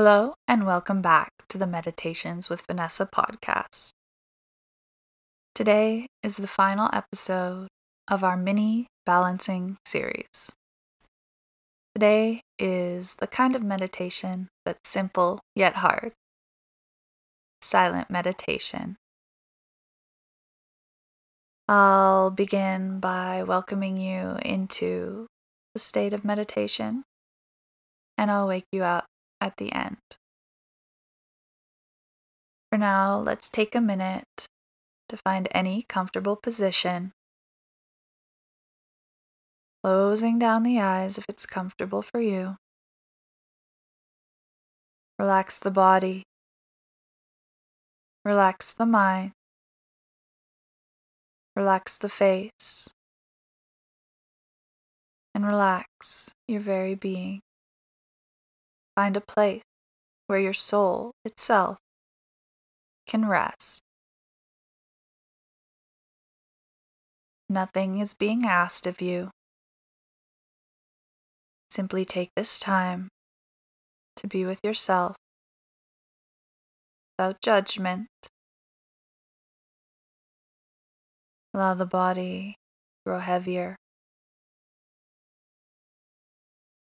Hello, and welcome back to the Meditations with Vanessa podcast. Today is the final episode of our mini balancing series. Today is the kind of meditation that's simple yet hard silent meditation. I'll begin by welcoming you into the state of meditation, and I'll wake you up at the end. For now, let's take a minute to find any comfortable position. Closing down the eyes if it's comfortable for you. Relax the body. Relax the mind. Relax the face. And relax your very being. Find a place where your soul itself can rest. Nothing is being asked of you. Simply take this time to be with yourself without judgment. Allow the body grow heavier.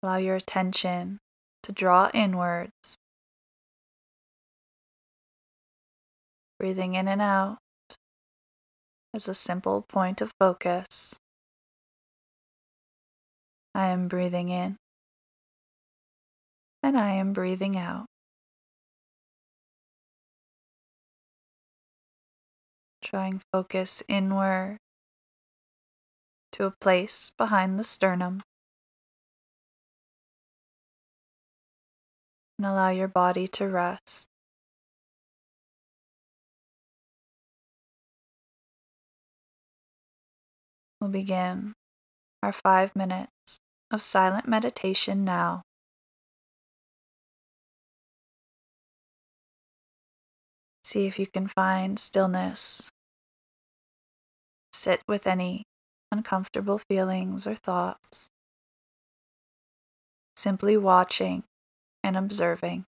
Allow your attention to draw inwards. Breathing in and out as a simple point of focus. I am breathing in and I am breathing out. Drawing focus inward to a place behind the sternum. And allow your body to rest. We'll begin our five minutes of silent meditation now. See if you can find stillness. Sit with any uncomfortable feelings or thoughts. Simply watching and observing.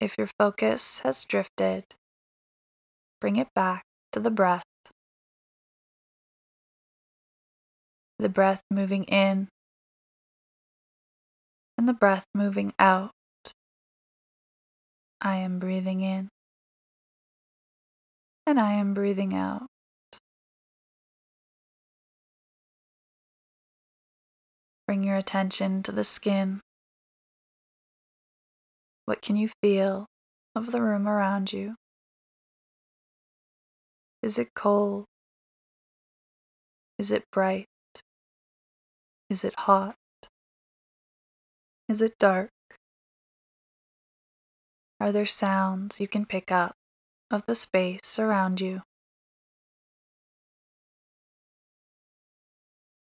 If your focus has drifted, bring it back to the breath. The breath moving in and the breath moving out. I am breathing in and I am breathing out. Bring your attention to the skin. What can you feel of the room around you? Is it cold? Is it bright? Is it hot? Is it dark? Are there sounds you can pick up of the space around you?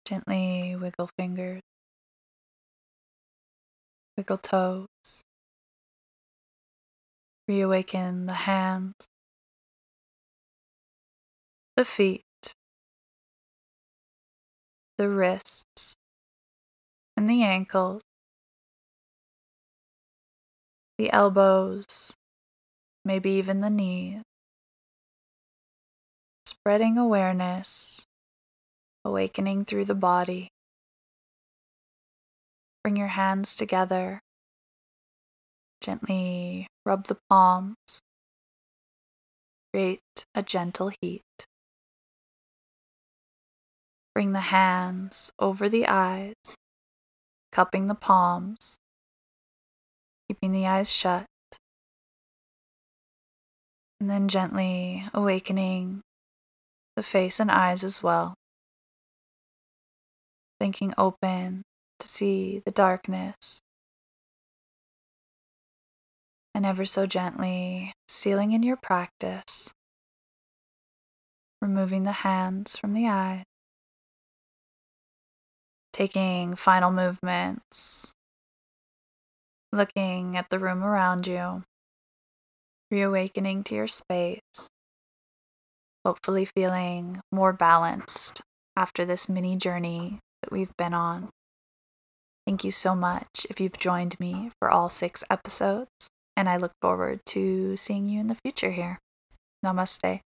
Gently wiggle fingers, wiggle toes, reawaken the hands, the feet, the wrists, and the ankles the elbows, maybe even the knees. Spreading awareness, awakening through the body. Bring your hands together. Gently rub the palms. Create a gentle heat. Bring the hands over the eyes, cupping the palms keeping the eyes shut, and then gently awakening the face and eyes as well, thinking open to see the darkness, and ever so gently sealing in your practice, removing the hands from the eyes. Taking final movements looking at the room around you, reawakening to your space, hopefully feeling more balanced after this mini journey that we've been on. Thank you so much if you've joined me for all six episodes, and I look forward to seeing you in the future here. Namaste.